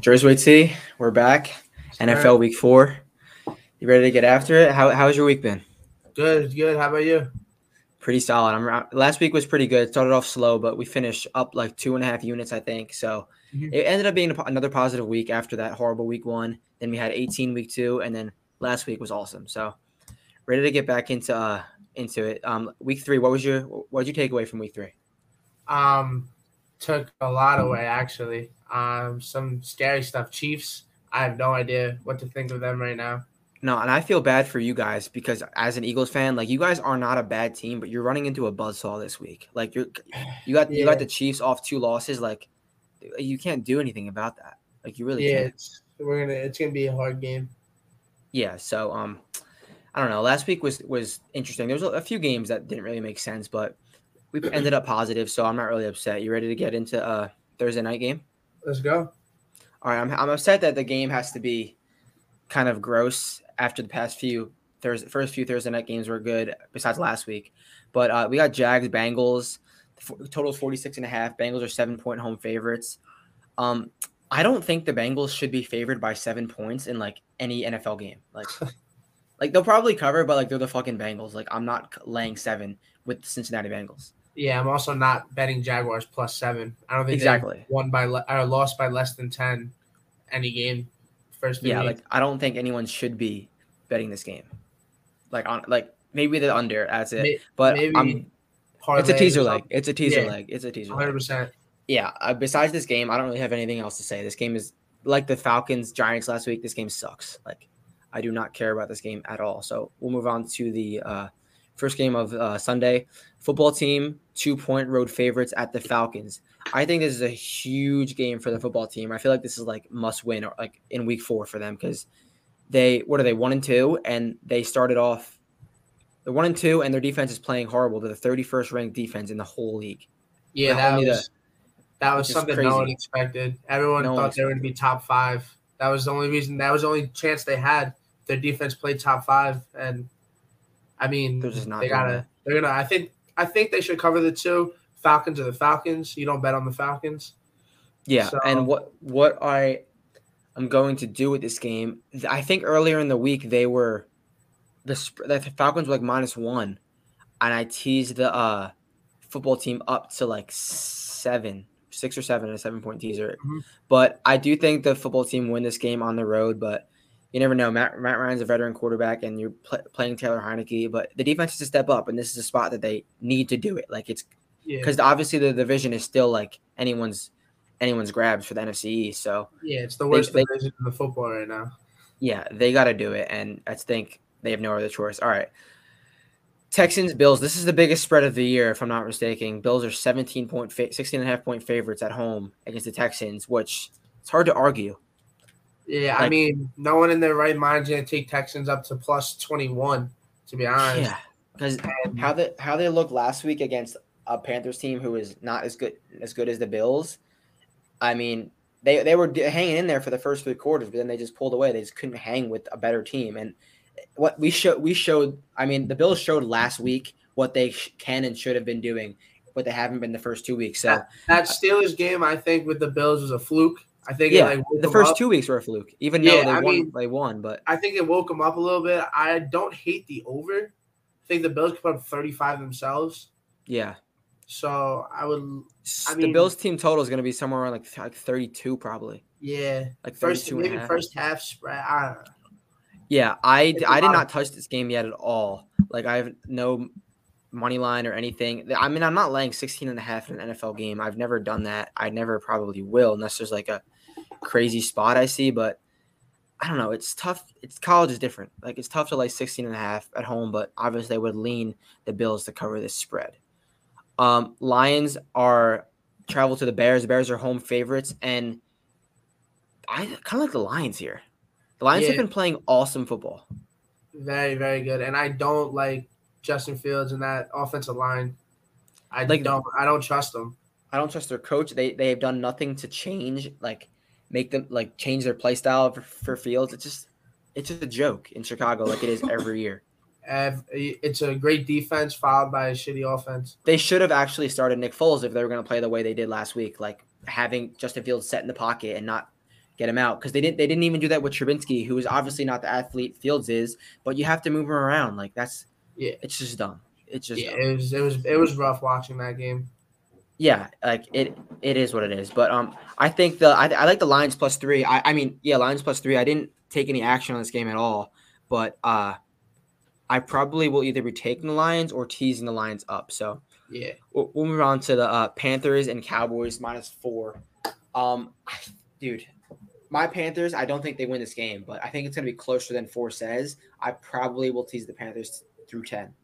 Jersey T, we're back. NFL Week Four. You ready to get after it? How how's your week been? Good, good. How about you? Pretty solid. I'm last week was pretty good. It started off slow, but we finished up like two and a half units, I think. So mm-hmm. it ended up being another positive week after that horrible week one. Then we had 18 week two, and then last week was awesome. So ready to get back into uh into it. Um, week three. What was your what did you take away from week three? Um, took a lot away actually. Um, some scary stuff. Chiefs. I have no idea what to think of them right now. No, and I feel bad for you guys because as an Eagles fan, like you guys are not a bad team, but you're running into a buzzsaw this week. Like you're you got yeah. you got the Chiefs off two losses. Like you can't do anything about that. Like you really yeah, can't. It's, we're gonna it's gonna be a hard game. Yeah, so um I don't know. Last week was was interesting. There was a, a few games that didn't really make sense, but we ended up positive, so I'm not really upset. You ready to get into uh Thursday night game? Let's go. All right, I'm I'm upset that the game has to be kind of gross after the past few Thursday first few Thursday night games were good besides last week. But uh, we got Jags Bengals. Total is 46 and a half. Bengals are seven point home favorites. Um, I don't think the Bengals should be favored by seven points in like any NFL game. Like, like they'll probably cover, but like they're the fucking Bengals. Like I'm not laying seven with the Cincinnati Bengals. Yeah, I'm also not betting Jaguars plus seven. I don't think exactly won by le- or lost by less than ten any game first. Yeah, like I don't think anyone should be betting this game. Like on like maybe the under as it, but I'm. It's a teaser leg. It's a teaser yeah, leg. It's a teaser. Hundred percent. Yeah. Uh, besides this game, I don't really have anything else to say. This game is like the Falcons Giants last week. This game sucks. Like I do not care about this game at all. So we'll move on to the uh, first game of uh, Sunday. Football team two point road favorites at the Falcons. I think this is a huge game for the football team. I feel like this is like must win or like in week four for them because they what are they one and two and they started off the one and two and their defense is playing horrible. They're the 31st ranked defense in the whole league. Yeah, that was, the, that was something crazy. no one expected. Everyone no thought they were going to be top five. That was the only reason. That was the only chance they had. Their defense played top five, and I mean, they're just not. They gotta. They're gonna. I think. I think they should cover the two. Falcons are the Falcons. You don't bet on the Falcons. Yeah, so, and what what I I'm going to do with this game. I think earlier in the week they were the the Falcons were like minus one, and I teased the uh, football team up to like seven, six or seven, a seven point teaser. Mm-hmm. But I do think the football team win this game on the road. But you never know. Matt Matt Ryan's a veteran quarterback, and you're pl- playing Taylor Heinicke. But the defense has to step up, and this is a spot that they need to do it. Like it's because yeah. obviously the division is still like anyone's anyone's grabs for the NFC East. So yeah, it's the worst they, division in the football right now. Yeah, they got to do it, and I think they have no other choice. All right. Texans, Bills. This is the biggest spread of the year, if I'm not mistaken. Bills are 17 point, 16 and a half point favorites at home against the Texans, which it's hard to argue. Yeah, like, I mean, no one in their right mind is going to take Texans up to plus 21, to be honest. Yeah, because how they how they looked last week against a Panthers team who is not as good as good as the Bills I mean, they they were hanging in there for the first three quarters, but then they just pulled away. They just couldn't hang with a better team. And what we showed, we showed. I mean, the Bills showed last week what they can and should have been doing, but they haven't been the first two weeks. So that, that Steelers game, I think, with the Bills was a fluke. I think yeah, like the first up. two weeks were a fluke, even yeah, though they I won. Mean, they won, but I think it woke them up a little bit. I don't hate the over. I think the Bills could put up thirty five themselves. Yeah, so I would. I mean, the Bills team total is going to be somewhere around like like thirty two probably. Yeah, like first maybe half. first half spread. I yeah, I I did not touch this game yet at all. Like I have no money line or anything. I mean, I'm not laying 16 and a half in an NFL game. I've never done that. I never probably will unless there's like a crazy spot I see, but I don't know. It's tough. It's college is different. Like it's tough to lay 16 and a half at home, but obviously they would lean the Bills to cover this spread. Um, Lions are travel to the Bears. The Bears are home favorites, and I kind of like the Lions here. The Lions yeah. have been playing awesome football. Very, very good. And I don't like Justin Fields and that offensive line. I like, don't. I don't trust them. I don't trust their coach. They they have done nothing to change, like make them like change their play style for, for Fields. It's just it's just a joke in Chicago, like it is every year. it's a great defense followed by a shitty offense. They should have actually started Nick Foles if they were going to play the way they did last week, like having Justin Fields set in the pocket and not get him out because they didn't. They didn't even do that with Trubisky, who is obviously not the athlete Fields is, but you have to move him around. Like that's yeah, it's just dumb. It's just yeah, dumb. it was it was it was rough watching that game. Yeah, like it it is what it is. But um, I think the I, I like the Lions plus three. I I mean yeah, Lions plus three. I didn't take any action on this game at all, but uh I probably will either be taking the Lions or teasing the Lions up. So yeah, we'll, we'll move on to the uh, Panthers and Cowboys minus four. Um, dude, my Panthers. I don't think they win this game, but I think it's gonna be closer than four says. I probably will tease the Panthers through ten.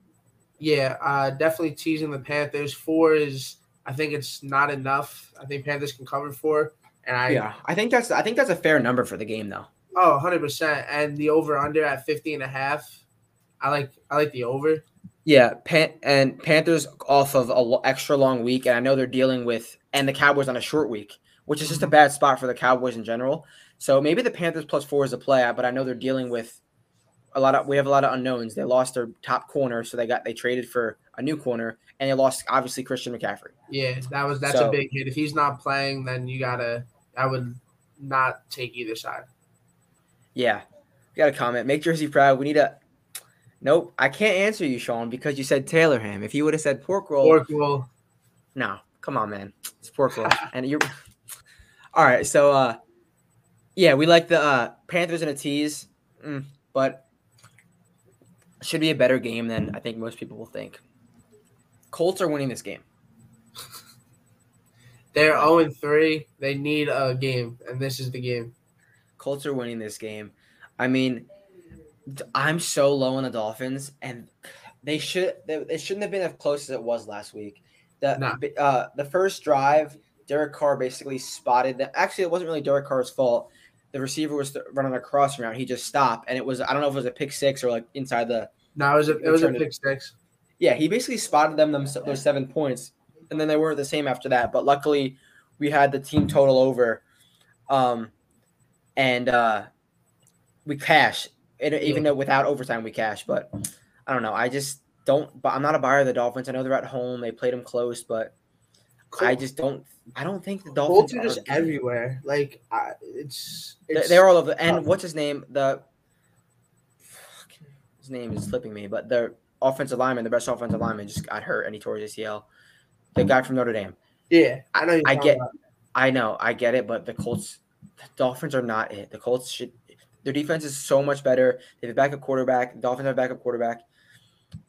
Yeah, uh, definitely teasing the Panthers. Four is, I think it's not enough. I think Panthers can cover four. And I yeah, I think that's I think that's a fair number for the game though. Oh, 100%. And the over under at 50 and a half I like I like the over. Yeah, Pan- and Panthers off of a extra long week, and I know they're dealing with and the Cowboys on a short week, which is just a mm-hmm. bad spot for the Cowboys in general. So maybe the Panthers plus four is a play, but I know they're dealing with a lot of we have a lot of unknowns. They lost their top corner, so they got they traded for a new corner, and they lost obviously Christian McCaffrey. Yeah, that was that's so, a big hit. If he's not playing, then you gotta I would not take either side. Yeah, you got a comment. Make Jersey proud. We need a Nope, I can't answer you, Sean, because you said Taylor ham. If you would have said pork roll, pork roll. No, come on, man. It's pork roll, and you're. All right, so uh, yeah, we like the uh Panthers and a tease, mm, but should be a better game than I think most people will think. Colts are winning this game. They're 0 3. They need a game, and this is the game. Colts are winning this game. I mean, I'm so low on the Dolphins, and they should it shouldn't have been as close as it was last week. The nah. uh, the first drive, Derek Carr basically spotted that. Actually, it wasn't really Derek Carr's fault. The receiver was running a cross route. He just stopped, and it was I don't know if it was a pick six or like inside the. No, it was a, it was a pick six. Yeah, he basically spotted them, them those seven points, and then they were the same after that. But luckily, we had the team total over, um, and uh, we cashed it, even though without overtime we cash. But I don't know. I just don't. But I'm not a buyer of the Dolphins. I know they're at home. They played them close, but I just don't. I don't think the Dolphins are just everywhere. Like I, it's, it's they're all over. And what's his name? The his name is slipping me, but the offensive lineman, the best offensive lineman, just got hurt and he tore his ACL. The guy from Notre Dame. Yeah, I know. I get. I know. I get it, but the Colts, the Dolphins are not it. The Colts should their defense is so much better. They have a backup quarterback. Dolphins have a backup quarterback.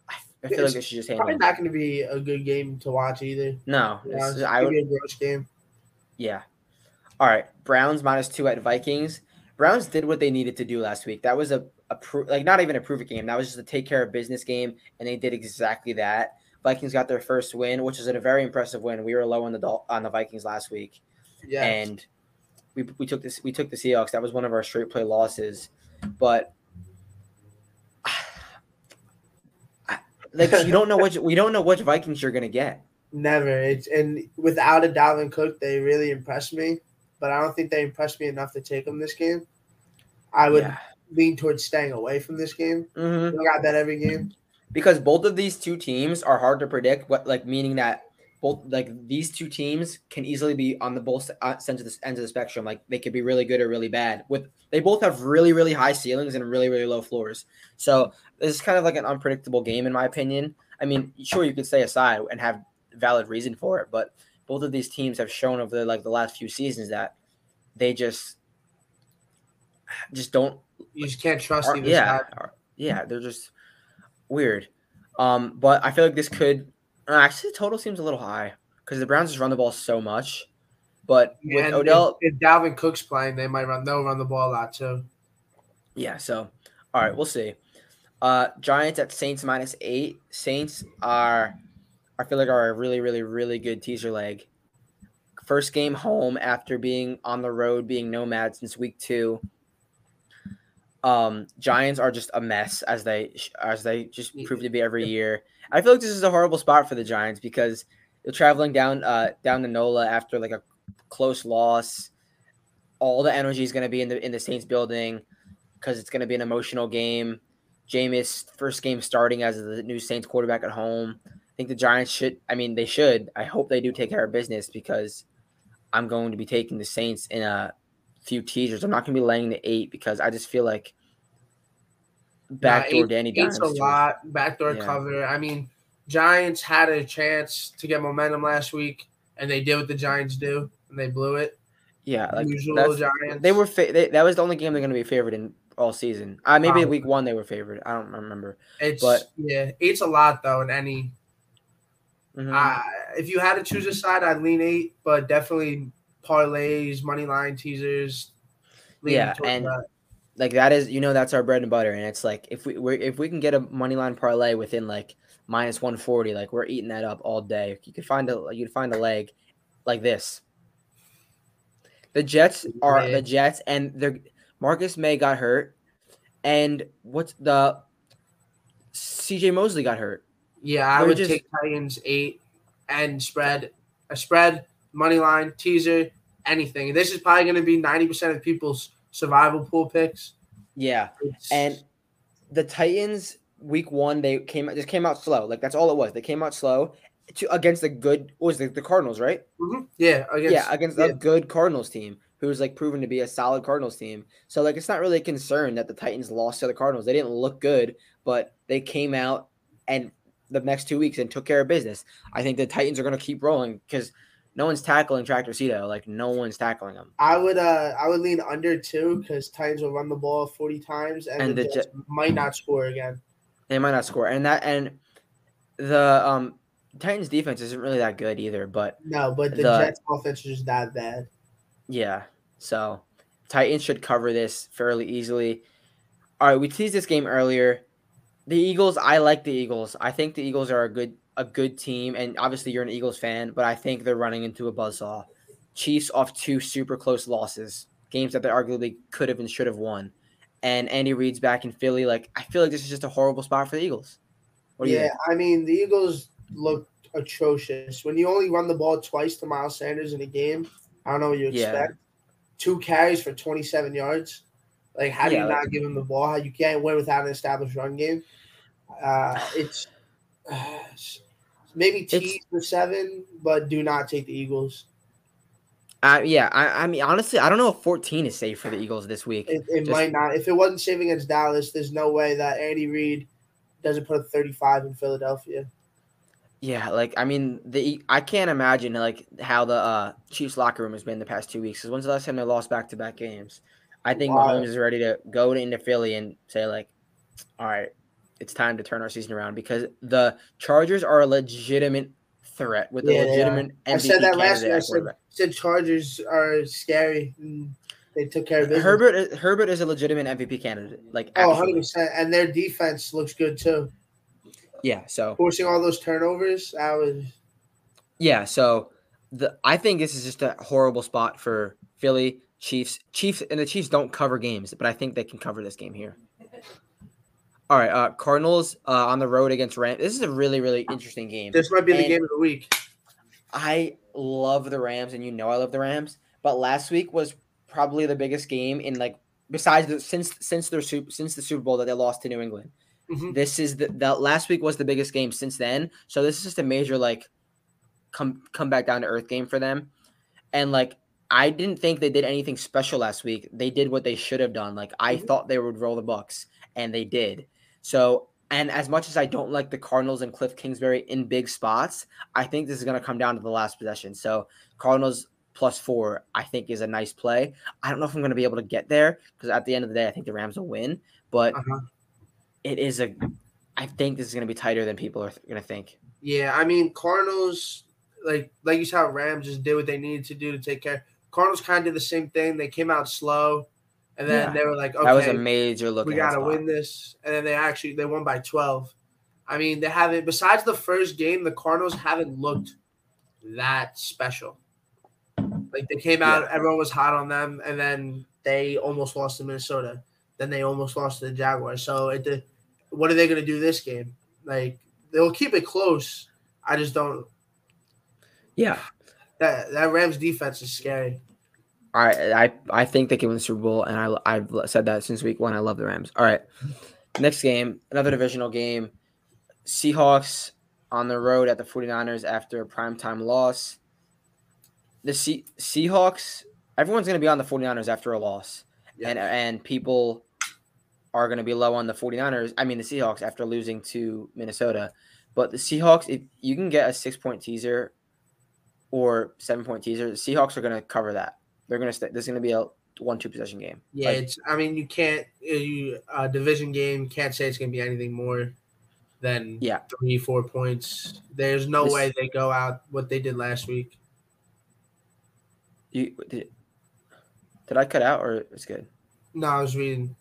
I, I feel it's like they should just handle. Probably not going to be a good game to watch either. No, it's, I would be a gross game. Yeah. All right, Browns minus two at Vikings. Browns did what they needed to do last week. That was a, a pro, like not even a prove it game. That was just a take care of business game, and they did exactly that. Vikings got their first win, which is a very impressive win. We were low on the on the Vikings last week, yeah, and we, we took this we took the Seahawks. That was one of our straight play losses, but like you don't know which we don't know which Vikings you're gonna get. Never. It's and without a Dalvin Cook, they really impressed me, but I don't think they impressed me enough to take them this game. I would yeah. Lean towards staying away from this game. Mm-hmm. I got that every game because both of these two teams are hard to predict. What like meaning that both like these two teams can easily be on the both uh, ends of the ends of the spectrum. Like they could be really good or really bad. With they both have really really high ceilings and really really low floors. So this is kind of like an unpredictable game in my opinion. I mean, sure you could stay aside and have valid reason for it, but both of these teams have shown over the, like the last few seasons that they just just don't. You just can't trust either yeah, side. Yeah, they're just weird. Um, but I feel like this could uh, actually, total seems a little high because the Browns just run the ball so much. But with Odell, if, if, Dalvin Cook's playing, they might run. They'll run the ball a lot too. Yeah. So, all right, we'll see. Uh, Giants at Saints minus eight. Saints are, I feel like, are a really, really, really good teaser leg. First game home after being on the road, being nomad since week two. Um, Giants are just a mess as they as they just prove to be every year. I feel like this is a horrible spot for the Giants because they're traveling down uh down to NOLA after like a close loss. All the energy is going to be in the in the Saints building because it's going to be an emotional game. Jameis first game starting as the new Saints quarterback at home. I think the Giants should. I mean, they should. I hope they do take care of business because I'm going to be taking the Saints in a few teasers. I'm not going to be laying the eight because I just feel like backdoor nah, Danny Eight's a lot backdoor yeah. cover. I mean, Giants had a chance to get momentum last week, and they did what the Giants do, and they blew it. Yeah, like usual Giants. They were fa- they, that was the only game they're going to be favored in all season. Uh, maybe week one they were favored. I don't remember. It's but yeah, eight's a lot though in any. Mm-hmm. Uh, if you had to choose a side, I'd lean eight, but definitely parlays, money line teasers. Yeah, and that. Like that is you know that's our bread and butter, and it's like if we if we can get a money line parlay within like minus one forty, like we're eating that up all day. You could find a you'd find a leg like this. The Jets are the Jets, and they're Marcus Maye got hurt, and what's the CJ Mosley got hurt. Yeah, I would just, take Titans eight and spread a spread money line teaser anything. This is probably going to be ninety percent of people's survival pool picks. Yeah, it's, and the Titans week one they came out just came out slow. Like that's all it was. They came out slow to against the good was the, the Cardinals, right? Mm-hmm. Yeah, against, yeah, against yeah. a good Cardinals team who's like proven to be a solid Cardinals team. So like it's not really a concern that the Titans lost to the Cardinals. They didn't look good, but they came out and the next two weeks and took care of business. I think the Titans are going to keep rolling because no one's tackling Tractor Cito. Like no one's tackling him. I would uh I would lean under two because Titans will run the ball forty times and, and the, the Jets might not score again. They might not score, and that and the um Titans defense isn't really that good either. But no, but the, the Jets offense is just that bad. Yeah. So Titans should cover this fairly easily. All right, we teased this game earlier. The Eagles, I like the Eagles. I think the Eagles are a good a good team, and obviously you're an Eagles fan, but I think they're running into a buzzsaw. Chiefs off two super close losses, games that they arguably could have and should have won. And Andy Reid's back in Philly. Like I feel like this is just a horrible spot for the Eagles. yeah, I mean the Eagles look atrocious. When you only run the ball twice to Miles Sanders in a game, I don't know what you expect. Yeah. Two carries for 27 yards. Like, how do yeah, you not give him the ball? How you can't win without an established run game? Uh, it's uh, maybe T for seven, but do not take the Eagles. Uh, yeah, I, I mean, honestly, I don't know if 14 is safe for the Eagles this week. It, it Just, might not. If it wasn't safe against Dallas, there's no way that Andy Reid doesn't put a 35 in Philadelphia. Yeah, like I mean, the I can't imagine like how the uh, Chiefs locker room has been the past two weeks. Because when's the last time they lost back to back games? I think wow. Mahomes is ready to go into Philly and say like, "All right, it's time to turn our season around." Because the Chargers are a legitimate threat with yeah, a legitimate MVP I said that last year. I said, said, Chargers are scary. They took care of business. Herbert. Herbert is a legitimate MVP candidate. Like oh, 100 percent, and their defense looks good too. Yeah, so forcing all those turnovers, I was. Yeah, so the I think this is just a horrible spot for Philly Chiefs. Chiefs and the Chiefs don't cover games, but I think they can cover this game here. All right, uh, Cardinals uh, on the road against Rams. This is a really, really interesting game. This might be and the game of the week. I love the Rams, and you know I love the Rams. But last week was probably the biggest game in like besides the, since since their since the Super Bowl that they lost to New England. Mm-hmm. This is the, the last week was the biggest game since then. So this is just a major like come come back down to earth game for them. And like I didn't think they did anything special last week. They did what they should have done. Like I mm-hmm. thought they would roll the Bucks, and they did. So and as much as I don't like the Cardinals and Kliff Kingsbury in big spots, I think this is going to come down to the last possession. So Cardinals plus four, I think, is a nice play. I don't know if I'm going to be able to get there because at the end of the day, I think the Rams will win. But uh-huh it is a. I think this is going to be tighter than people are going to think. Yeah, I mean Cardinals, like like you saw, Rams just did what they needed to do to take care. Cardinals kind of did the same thing. They came out slow, and then yeah. they were like, "Okay, that was a major look. We got to win this." And then they actually they won by twelve. I mean, they haven't. Besides the first game, the Cardinals haven't looked that special. Like they came out, yeah. everyone was hot on them, and then they almost lost to Minnesota. Then they almost lost to the Jaguars. So it, what are they going to do this game? Like they'll keep it close. I just don't. Yeah, that that Rams defense is scary. Right, I I think they can win the Super Bowl, and I I've said that since week one. I love the Rams. All right, Next game, another divisional game. Seahawks on the road at the 49ers after a primetime loss. The C- Seahawks, everyone's going to be on the 49ers after a loss. Yes. And and people are going to be low on the 49ers, I mean the Seahawks after losing to Minnesota. But the Seahawks, if you can get a 6-point teaser or 7-point teaser, the Seahawks are going to cover that. They're going to stay, this is going to be a one two possession game. Yeah, like, it's. I mean, you can't. You a division game can't say it's gonna be anything more than yeah three four points. There's no this, way they go out what they did last week. You did, did I cut out or it's good? No, I was reading.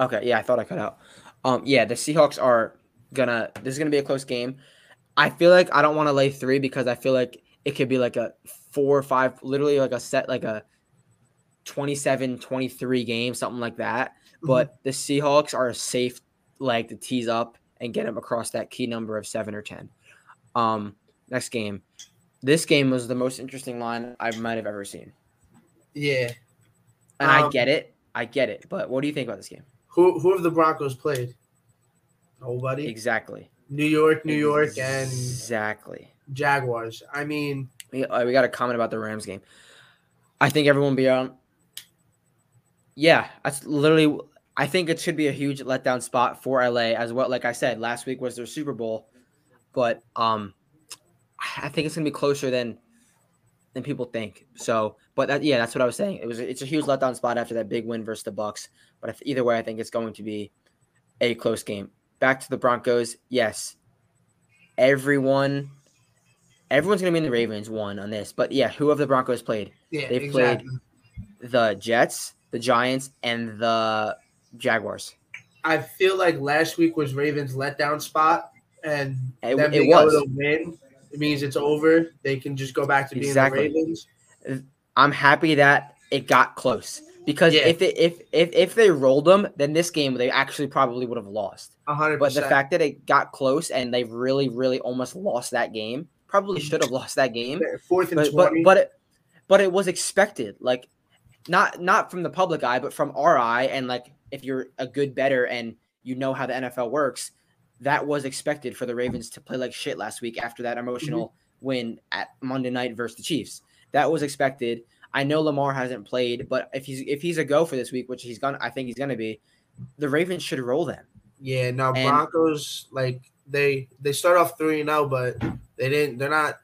Okay, yeah, I thought I cut out. Um, yeah, the Seahawks are gonna. This is gonna be a close game. I feel like I don't want to lay three because I feel like it could be like a four or five, literally like a set, like a 27 23 game, something like that. Mm-hmm. But the Seahawks are a safe leg to tease up and get them across that key number of seven or 10. Um, next game. This game was the most interesting line I might have ever seen. Yeah. And um, I get it. I get it. But what do you think about this game? Who who have the Broncos played? Nobody. Exactly. New York, New York, and exactly Jaguars. I mean, we, uh, we got a comment about the Rams game. I think everyone be on yeah, that's literally. I think it should be a huge letdown spot for LA as well. Like I said, last week was their Super Bowl, but um, I think it's gonna be closer than than people think. So, but that, yeah, that's what I was saying. It was it's a huge letdown spot after that big win versus the Bucks. But if, either way, I think it's going to be a close game. Back to the Broncos. Yes, everyone, everyone's gonna be in the Ravens one on this. But yeah, who have the Broncos played? Yeah, they exactly. played the Jets, the Giants, and the Jaguars. I feel like last week was Ravens' letdown spot, and it, them it was a win. It means it's over. They can just go back to being exactly. the Ravens. I'm happy that it got close because yeah. if, it, if if if they rolled them, then this game they actually probably would have lost. 100 But the fact that it got close and they really really almost lost that game, probably should have lost that game. Fourth and but, twenty. But but it, but it was expected. Like not not from the public eye, but from our eye, and like if you're a good better and you know how the NFL works, that was expected for the Ravens to play like shit last week after that emotional mm-hmm. win at Monday night versus the Chiefs. That was expected. I know Lamar hasn't played, but if he's if he's a go for this week, which he's gonna, I think he's gonna be, the Ravens should roll them. Yeah, now Broncos like they they start off three and zero, oh, but they didn't. They're not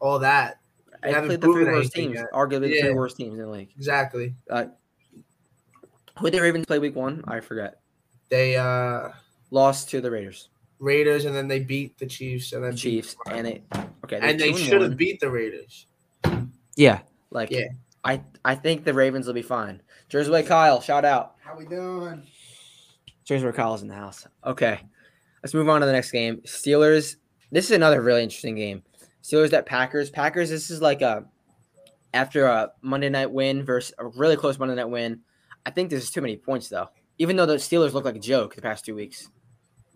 all that. They I played the three worst teams, yet. arguably yeah. the three worst teams in the league. Exactly. Uh, who did the Ravens play week one? I forget. They uh lost to the Raiders. Raiders, and then they beat the Chiefs, and then the Chiefs, and it okay, and they should have beat the Raiders. Yeah, like yeah, I I think the Ravens will be fine. Jersey Kyle, shout out. How we doing? Jersey Kyle's in the house. Okay, let's move on to the next game. Steelers. This is another really interesting game. Steelers at Packers. Packers, this is like a after a Monday night win versus a really close Monday night win. I think this is too many points though. Even though the Steelers look like a joke the past two weeks.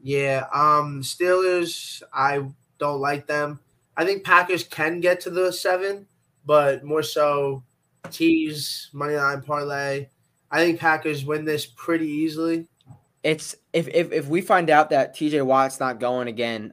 Yeah, um Steelers, I don't like them. I think Packers can get to the seven, but more so tease, money line parlay. I think Packers win this pretty easily. It's if if, if we find out that TJ Watt's not going again,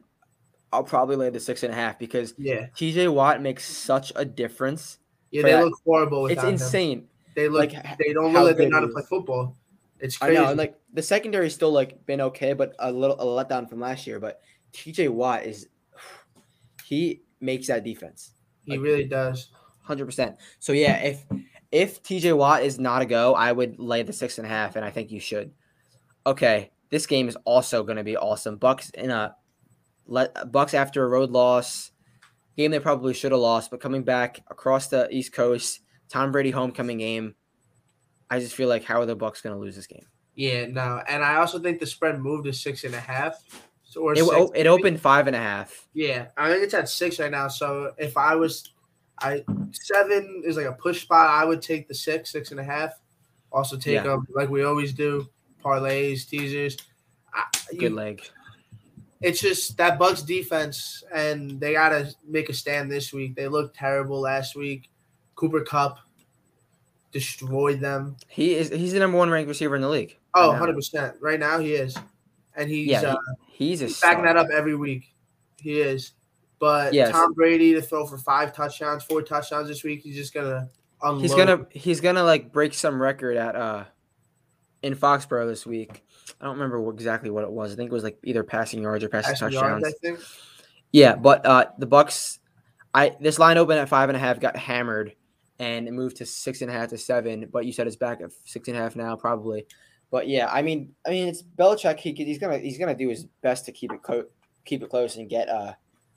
I'll probably lay the six and a half because yeah, TJ Watt makes such a difference. Yeah, they that. look horrible. It's insane. They look like they don't look like they know how to play football. It's crazy. I know, like the secondary still like been okay, but a little a letdown from last year. But TJ Watt is he makes that defense. He like, really does. Hundred percent. So yeah, if if TJ Watt is not a go, I would lay the six and a half, and I think you should. Okay, this game is also going to be awesome. Bucks in a let Bucks after a road loss, game they probably should have lost, but coming back across the East Coast, Tom Brady homecoming game. I just feel like how are the Bucks going to lose this game? Yeah, no, and I also think the spread moved to six and a half. Or it, six, oh, it opened five and a half. Yeah, I think it's at six right now. So if I was, I seven is like a push spot. I would take the six, six and a half. Also take yeah. them like we always do, parlays, teasers. I, Good you, leg it's just that Bucks defense, and they gotta make a stand this week. They looked terrible last week. Cooper Kupp destroyed them. He is he's the number one ranked receiver in the league. Oh, 100 percent. Right now he is, and he's yeah, uh, he's, a backing that up every week. He is, but yes. Tom Brady to throw for five touchdowns, four touchdowns this week. He's just gonna unload. He's gonna he's gonna like break some record at uh in Foxborough this week. I don't remember exactly what it was. I think it was like either passing yards or passing, passing touchdowns. Yards. Yeah, but uh the Bucks, I this line opened at five and a half, got hammered, and it moved to six and a half to seven. But you said it's back at six and a half now, probably. But yeah, I mean, I mean, it's Belichick. He he's gonna he's gonna do his best to keep it co- keep it close and get uh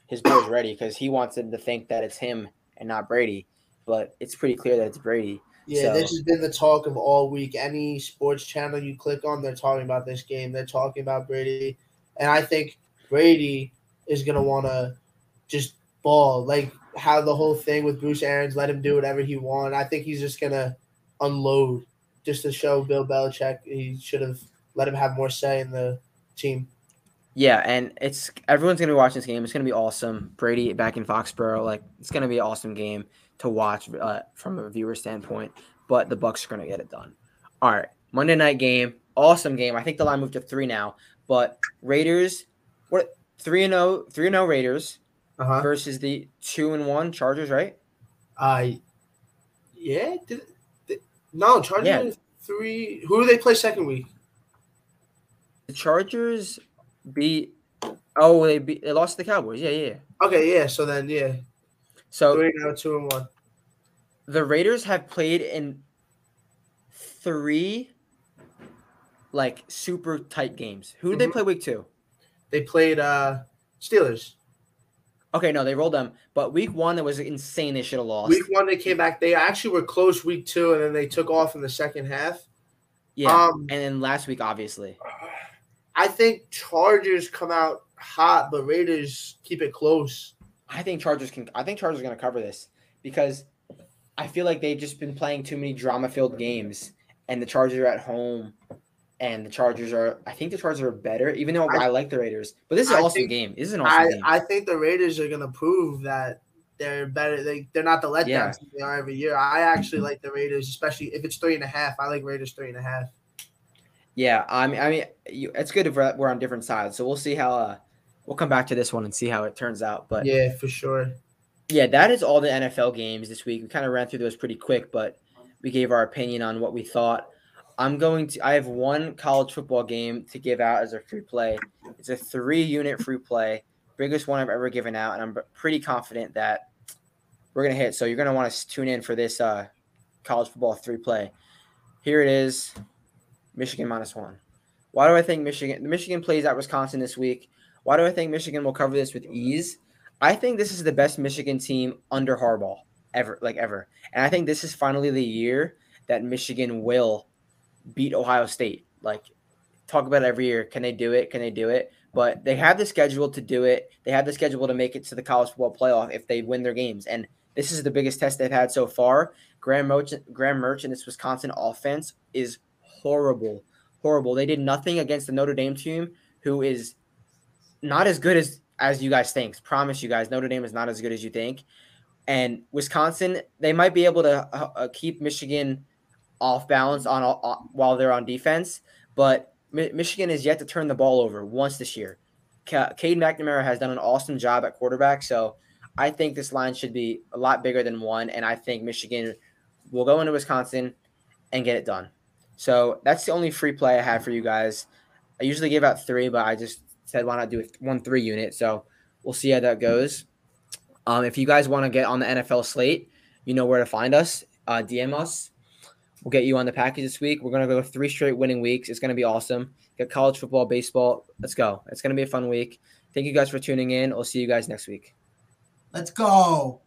his boys ready because he wants them to think that it's him and not Brady. But it's pretty clear that it's Brady. Yeah, so. this has been the talk of all week. Any sports channel you click on, they're talking about this game. They're talking about Brady, and I think Brady is gonna want to just ball like how the whole thing with Bruce Arians let him do whatever he wanted. I think he's just gonna unload just to show Bill Belichick he should have let him have more say in the team. Yeah, and it's everyone's gonna be watching this game. It's gonna be awesome. Brady back in Foxborough, like it's gonna be an awesome game to watch uh, from a viewer standpoint. But the Bucks are gonna get it done. All right, Monday night game, awesome game. I think the line moved to three now. But Raiders, what three and 0, 3 and 0 Raiders uh-huh. versus the two and one Chargers, right? Uh yeah. Did, did, no, Chargers yeah. three. Who do they play second week? The Chargers beat. Oh, they beat. They lost to the Cowboys. Yeah, yeah. Okay, yeah. So then, yeah. So three now, two and one. The Raiders have played in three, like super tight games. Who did mm-hmm. they play week two? They played uh Steelers. Okay, no, they rolled them. But week one, that was insane. They should have lost. Week one, they came back. They actually were close week two, and then they took off in the second half. Yeah, um, and then last week, obviously. I think Chargers come out hot, but Raiders keep it close. I think Chargers can. I think Chargers are going to cover this because I feel like they've just been playing too many drama-filled games, and the Chargers are at home, and the Chargers are. I think the Chargers are better, even though I, I like the Raiders. But this is an awesome think, game. This is an awesome I, game. I think the Raiders are going to prove that they're better. They they're not the letdowns yeah. they are every year. I actually like the Raiders, especially if it's three and a half. I like Raiders three and a half. Yeah, I mean, I mean, you, it's good if we're, we're on different sides. So we'll see how. Uh, we'll come back to this one and see how it turns out. But yeah, for sure. Yeah, that is all the NFL games this week. We kind of ran through those pretty quick, but we gave our opinion on what we thought. I'm going to. I have one college football game to give out as a free play. It's a three-unit free play, biggest one I've ever given out, and I'm pretty confident that we're gonna hit. So you're gonna want to tune in for this uh, college football three play. Here it is. Michigan minus one. Why do I think Michigan? Michigan plays at Wisconsin this week. Why do I think Michigan will cover this with ease? I think this is the best Michigan team under Harbaugh ever, like ever. And I think this is finally the year that Michigan will beat Ohio State. Like, talk about every year. Can they do it? Can they do it? But they have the schedule to do it. They have the schedule to make it to the college football playoff if they win their games. And this is the biggest test they've had so far. Graham Merchant, Graham Merchant, this Wisconsin offense is horrible, horrible. They did nothing against the Notre Dame team, who is not as good as as you guys think. Promise you guys, Notre Dame is not as good as you think. And Wisconsin, they might be able to uh, uh keep Michigan off balance on uh, while they're on defense, but Mi- Michigan is yet to turn the ball over once this year. K- Cade McNamara has done an awesome job at quarterback, so I think this line should be a lot bigger than one, and I think Michigan will go into Wisconsin and get it done. So that's the only free play I have for you guys. I usually give out three, but I just said why not do a one three unit. So we'll see how that goes. Um, if you guys want to get on the NFL slate, you know where to find us. Uh, DM us. We'll get you on the package this week. We're gonna go three straight winning weeks. It's gonna be awesome. Get college football, baseball. Let's go. It's gonna be a fun week. Thank you guys for tuning in. I'll see you guys next week. Let's go.